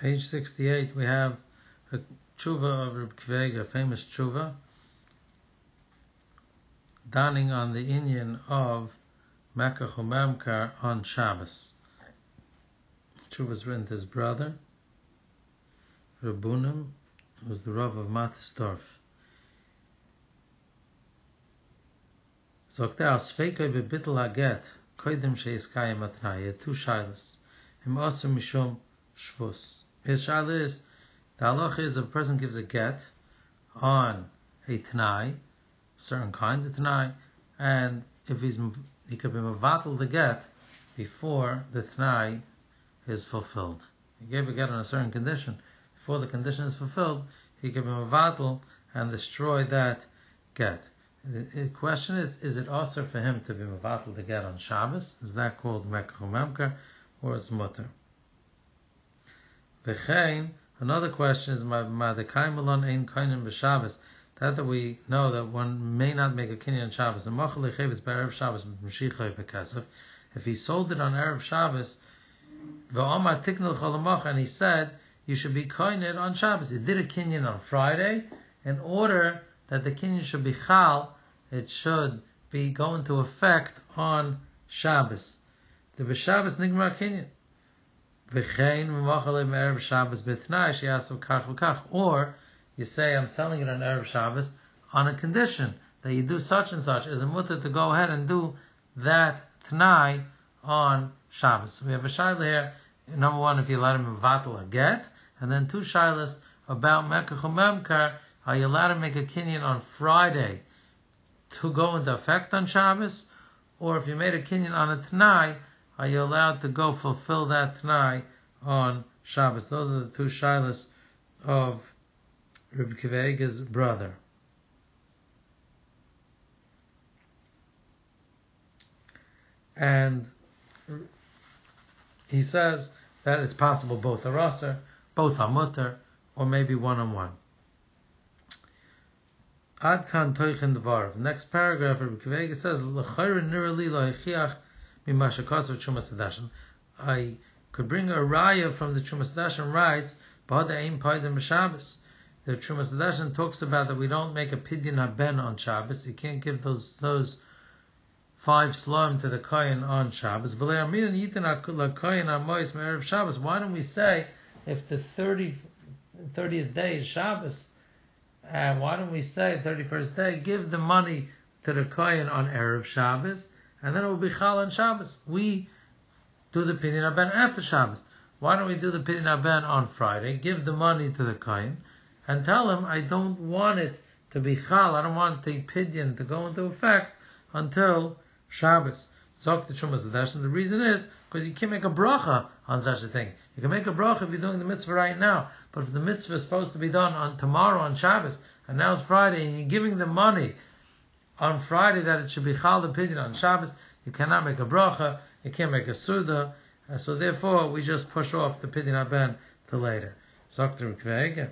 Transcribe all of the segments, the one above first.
Page 68, we have a tshuva of Reb Kveg, a famous tshuva, daning on the Indian of Mekach Umamkar on Shabbos. Tshuva was written to his brother, Rabunim, who was the Rav of Matisdorf. Sagt er, als Feikoi bebittel haget, koidim sheiskayim atnai, two shilas. Him also mishum shvus. His shaila is, the halach is a person gives a get on a tnai, certain kind of tnai, and if he's he could be mavatal the get before the tnai is fulfilled. He gave a get on a certain condition. Before the condition is fulfilled, he could be mavatal and destroy that get. The question is, is it also for him to be mavatal the get on Shabbos? Is that called mekach or is mutter? V'chein, another question is, Madekay Malon Ein Koinim B'Shabbos, that that we know that one may not make a kinyan on Shabbos. And Machal Lechevis Erev Shabbos M'Shichai B'Kesef. If he sold it on Erev Shabbos, V'Omar Tiknul Cholamach, and he said, you should be koined on Shabbos. He did a kinyan on Friday, in order that the kinyan should be chal, it should be going to effect on Shabbos. The B'Shabbos Nigmar kinyan. V'chein v'machalim erev Shabbos b'tnai kach v'kach. Or you say, I'm selling it on erev Shabbos on a condition that you do such and such. Is a mutter to go ahead and do that tnai on Shabbos. So we have a shaila here. Number one, if you let him vatal a get, and then two shilas about mekach memkar. Are you allowed to make a kinyan on Friday to go into effect on Shabbos, or if you made a kinyan on a tnai? Are you allowed to go fulfill that Tanai on Shabbos? Those are the two shilas of Rabbi Kivega's brother. And he says that it's possible both are raser, both are mutter, or maybe one on one. Ad kan toichen dvar. Next paragraph, Rabbi Kivega says, "L'chayr nirali lo'echiach I could bring a raya from the Trumas Hadashin writes, The Trumas Hadashin talks about that we don't make a pidyon haben on Shabbos. You can't give those those five slum to the kohen on Shabbos. Why don't we say if the 30, 30th day is Shabbos, and why don't we say 31st day, give the money to the kohen on Erev Shabbos, and then it will be Chal on Shabbos. We do the Pidyon Aben after Shabbos. Why don't we do the Pidyon Aben on Friday, give the money to the Kain, and tell him, I don't want it to be Chal, I don't want the Pidyon to go into effect until Shabbos. Zok the Chumas the reason is, because you can't make a bracha on such a thing. You can make a bracha if you're doing the mitzvah right now, but if the mitzvah is supposed to be done on tomorrow on Shabbos, and now it's Friday, and you're giving the money on Friday that it should be chal pidyon on Shabbos. You cannot make a bracha, you can't make a suda, and so therefore we just push off the pidyon aben to later. Dr. Kveg.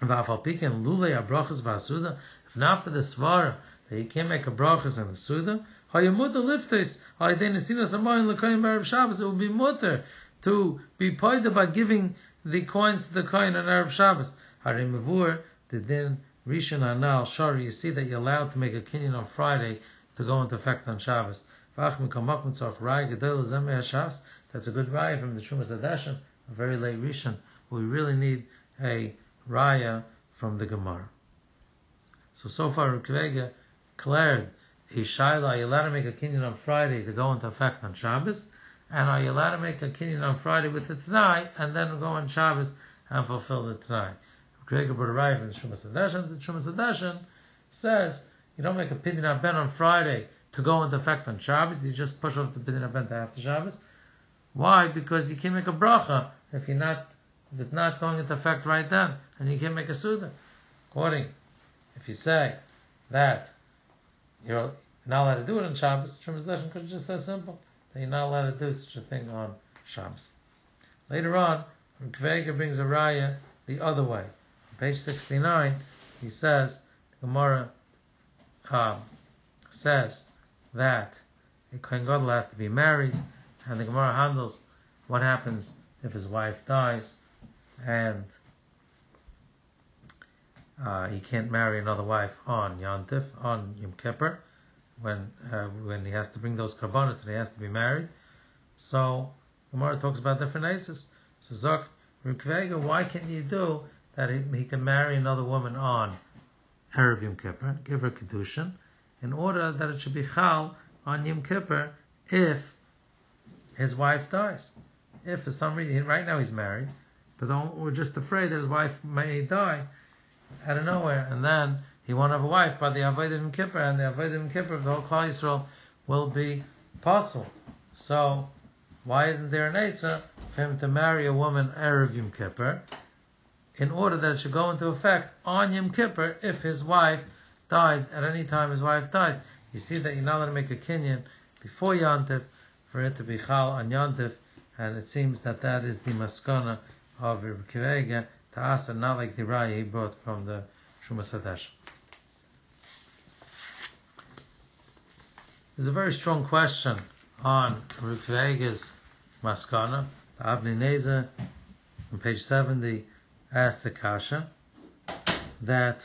V'afal pikin lule abrachas v'asuda. If not for the svara that you can't make a brachas and the suda, hayamuta liftes ha'ideinesinas amayim l'koyin b'erev Shabbos. It will be mutter to be paid by giving the coins to the coin on Erev Shabbos. Harim the din Rishon Anal Shari, you see that you're allowed to make a kinyan on Friday to go into effect on Shabbos. That's a good raya from the Trumas Hadashin, a very late Rishon. We really need a raya from the Gemara. So, so far, Rukvega declared, Ishaila, are you allowed to make a kinyan on Friday to go into effect on Shabbos? And are you allowed to make a kinyan on Friday with the Tanai and then go on Shabbos and fulfill the Tanai? Gregor brought a raya from the Shumas Hadashin. The Shumas Hadashin says you don't make a pidyon ben on Friday to go into effect on Shabbos. You just push off the pidyon ben to after Shabbos. Why? Because you can't make a bracha if you're not if it's not going into effect right then, and you can't make a suda. According, if you say that you're not allowed to do it on Shabbos, Shumas Hadashin could just said simple that you're not allowed to do such a thing on Shabbos. Later on, Kvega brings a raya the other way page 69, he says, the Gemara um, says that a Kohen Gadol has to be married, and the Gemara handles what happens if his wife dies and uh, he can't marry another wife on Yantif, on Yom Kippur, when uh, when he has to bring those karbanas that he has to be married. So Gemara talks about different aces. So Zok Rukvega, why can't you do that? He, he can marry another woman on Erev Yom Kippur, give her kedushin, in order that it should be chal on Yom Kippur if his wife dies. If for some reason, right now he's married, but we're just afraid that his wife may die out of nowhere, and then he won't have a wife by the Avodah Yom Kippur, and the Avodah Yom Kippur of the whole Klal Yisrael will be possible. So, why isn't there an Eitzah for him to marry a woman Erev Yom Kippur, in order that it should go into effect on Yom Kippur if his wife dies at any time his wife dies? You see that you're not allowed to make a kinyan before Yantif for it to be Chal on Yantif, and it seems that that is the maskana of Rebbe Kivega to Asa, not like the Raya he brought from the Shumas Hadesh. There's a very strong question on Rukvega's Maskana. The Avnei Nezer, on page 70, asked the Kasha that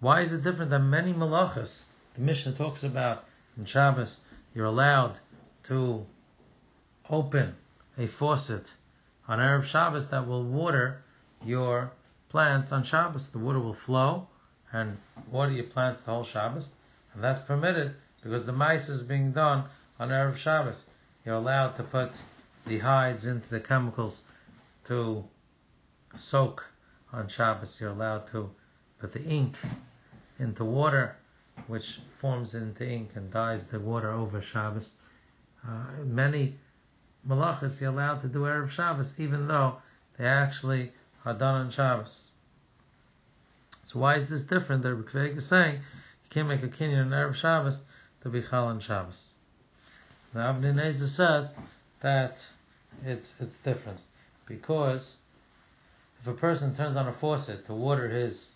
why is it different than many malachas? The Mishnah talks about in Shabbos, you're allowed to open a faucet on Arab Shabbos that will water your plants on Shabbos. The water will flow and water your plants the whole Shabbos. And that's permitted because the mice is being done on Arab Shabbos. You're allowed to put the hides into the chemicals to soak on Shabbos. You're allowed to put the ink into water, which forms into ink and dyes the water over Shabbos. Uh, many malachas you're allowed to do Erev Shabbos, even though they actually are done on Shabbos. So why is this different? The Rebbe is saying you can't make a kinyan on Erev Shabbos to be chal on Shabbos. The Avnei says that it's it's different because if a person turns on a faucet to water his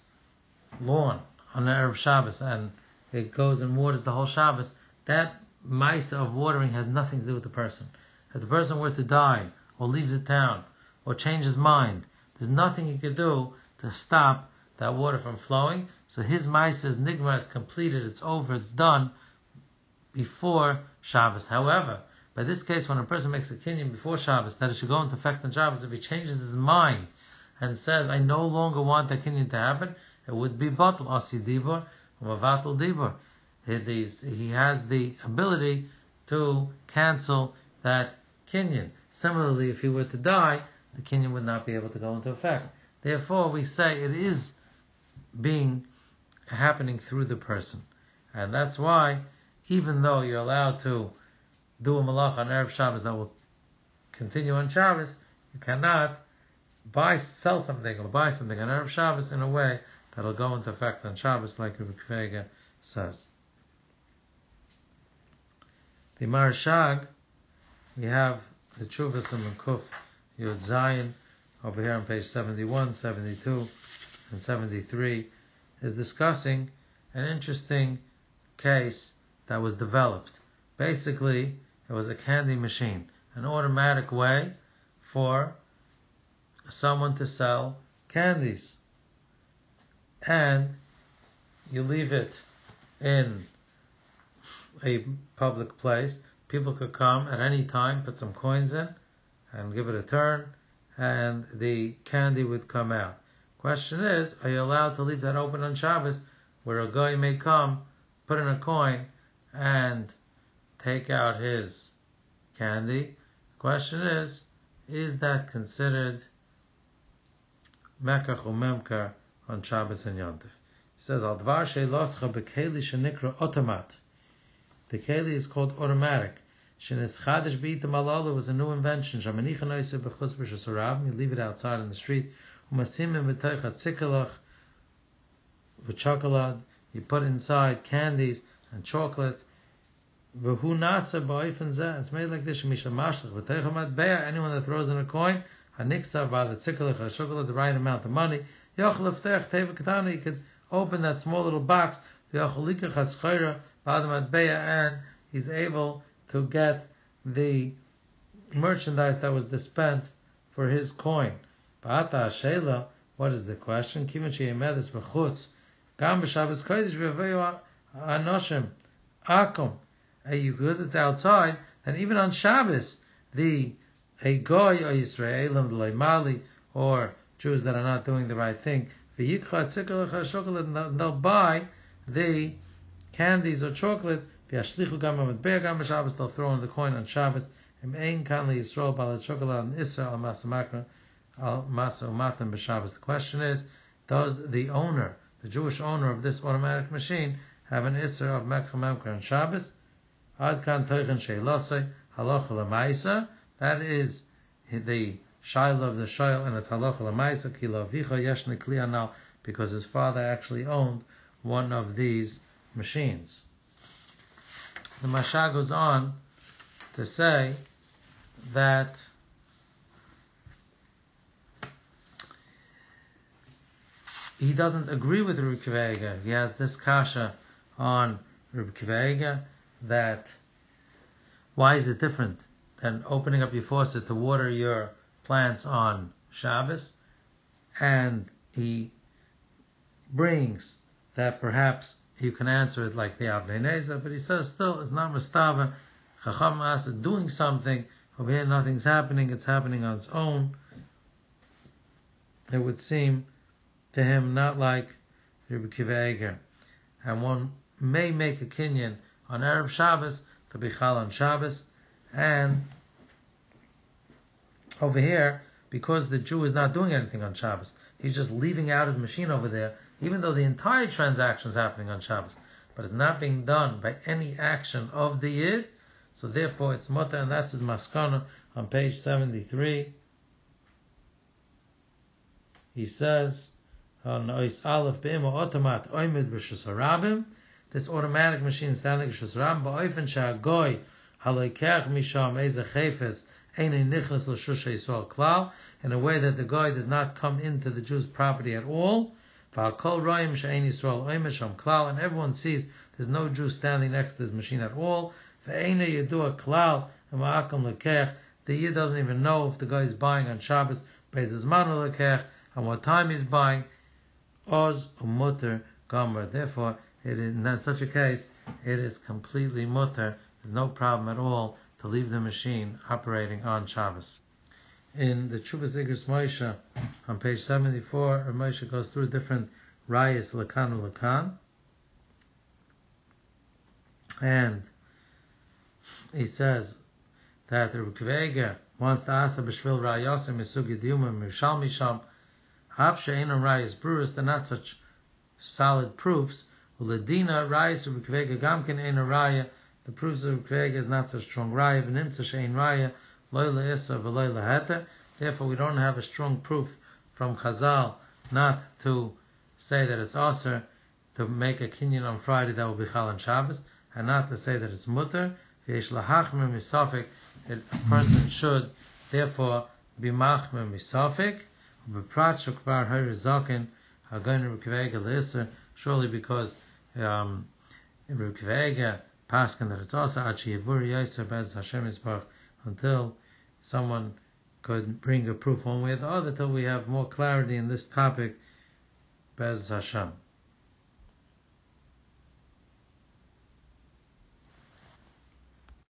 lawn on Erev Shabbos and it goes and waters the whole Shabbos, that mice of watering has nothing to do with the person. If the person were to die, or leave the town, or change his mind, there's nothing he could do to stop that water from flowing. So his mice is nigma, it's completed, it's over, it's done before Shabbos. However, by this case, when a person makes a kinyan before Shabbos, that it should go into effect on Shabbos, if he changes his mind and says, I no longer want the kinyan to happen, it would be batal asi dibur, mavatal dibur. He has the ability to cancel that kinyan. Similarly, if he were to die, the kinyan would not be able to go into effect. Therefore, we say it is being happening through the person. And that's why, even though you're allowed to do a malach on Erev Shabbos that will continue on Shabbos, you cannot buy, sell something or buy something on Arab Shabbos in a way that'll go into effect on Shabbos, like Rabbi Kvega says. The Maharshag, we have the Chuvas and Kuf Yud Zayin over here on page 71, 72, and 73 is discussing an interesting case that was developed. Basically, it was a candy machine, an automatic way for someone to sell candies. And you leave it in a public place people could come at any time, put some coins in, and give it a turn, and the candy would come out. Question is, are you allowed to leave that open on Shabbos, where a guy may come, put in a coin, and take out his candy? Question is, is that considered mekach or memkar on Shabbos and Yontif? He says, Al dvar she'loscha bekeli shenikra automat. The keli is called automatic. Shenis Chadish B'ita Malala was a new invention. Shamanicha Noise B'chus B'shasurav. You leave it outside in the street. Umasimim B'toich Hatzikalach V'chocolate. You put inside candies and chocolate. V'hu Nasa B'oifen Zeh. It's made like this. Shemisha Mashlach V'toich Matbeya. Anyone that throws in a coin, Haniksa by the Tzikalach HaShokolad, the right amount of money. Yochel V'teich Teva Katana. You could open that small little box. V'yochel Likach HaSchayra B'adam Matbeya. And he's able to get the merchandise that was dispensed for his coin. Ba'ata Shela, what is the question? Kivan sheyemedes v'chutz, gam b'Shabbos kodesh v'veyu anoshim, akum. Because it's outside, and even on Shabbos, the a goy or Yisraelim, Mali, or Jews that are not doing the right thing, they'll buy the candies or chocolate, they'll throw in the coin on Shabbos, the question is, does the owner, the Jewish owner of this automatic machine, have an Isser of Mekha Memker on Shabbos? Ad kan teichen sheilosei, halacha lemaisa, that is the Shaila of the Shail and it's halacha lemaisa kilo vicha yeshne klianal because his father actually owned one of these machines. The Masha goes on to say that he doesn't agree with Rabbi Kiva He has this kasha on Rabbi Kiva that why is it different than opening up your faucet to water your plants on Shabbos? And he brings that perhaps you can answer it like the Avnei Nezer, but he says still it's not Mustava. Chacham Asa doing something, over here nothing's happening, it's happening on its own. It would seem to him not like Rabbi Kiva And one may make a kinyan on Arab Shabbos to be Chal on Shabbos, and over here, because the Jew is not doing anything on Shabbos, he's just leaving out his machine over there, even though the entire transaction is happening on Shabbos, but it's not being done by any action of the Yid, so therefore it's mutter, and that's his maskana on page 73. He says, on Ois Aleph Be'im Automat Oimid B'Shus Harabim, this automatic machine standing B'Shus Harabim, Ba'oifen Sha'agoy Haloikech Misham Eze Chefes Eine Nichnas L'Shusha Yisrael Klal, in a way that the guy does not come into the Jew's property at all, Va'akol Roim She'ein Yisrael Oimid Sham Klal, and everyone sees there's no Jew standing next to this machine at all, Ve'ene Yedua Klal, Ma'akom Lekech, the Yid doesn't even know if the guy is buying on Shabbos, Be'ezizmanu Lekech, and what time he's buying, Oz Umutter Gomer. Therefore, it is, in such a case, it is completely mutter. There's no problem at all to leave the machine operating on Shabbos. In the Chuvas Igros Moshe, on page 74, Moshe goes through different rayas lakan lakan, and he says that the Rukveger wants to ask the Bishvil Rayasim Misugi Diuma Mishal Misham Hav she'enam rayas bruris, they're not such solid proofs. Uledina rayas of Rikvega gamkin ena raya, the proofs of Rikvega is not so strong raya, v'nimtza she'en raya, loyla issa v'loyla heter. Therefore, we don't have a strong proof from Chazal not to say that it's aser to make a kinyan on Friday that will be chal on Shabbos, and not to say that it's mutter. V'yesh lahachmer misafik, a person should therefore be machmer misafik, Surely because um, Rukvega paskin that it's also Achi Yevuri Yaiser Bez Hashem Yisbarach until someone could bring a proof one way or the other till we have more clarity in this topic Bez Hashem.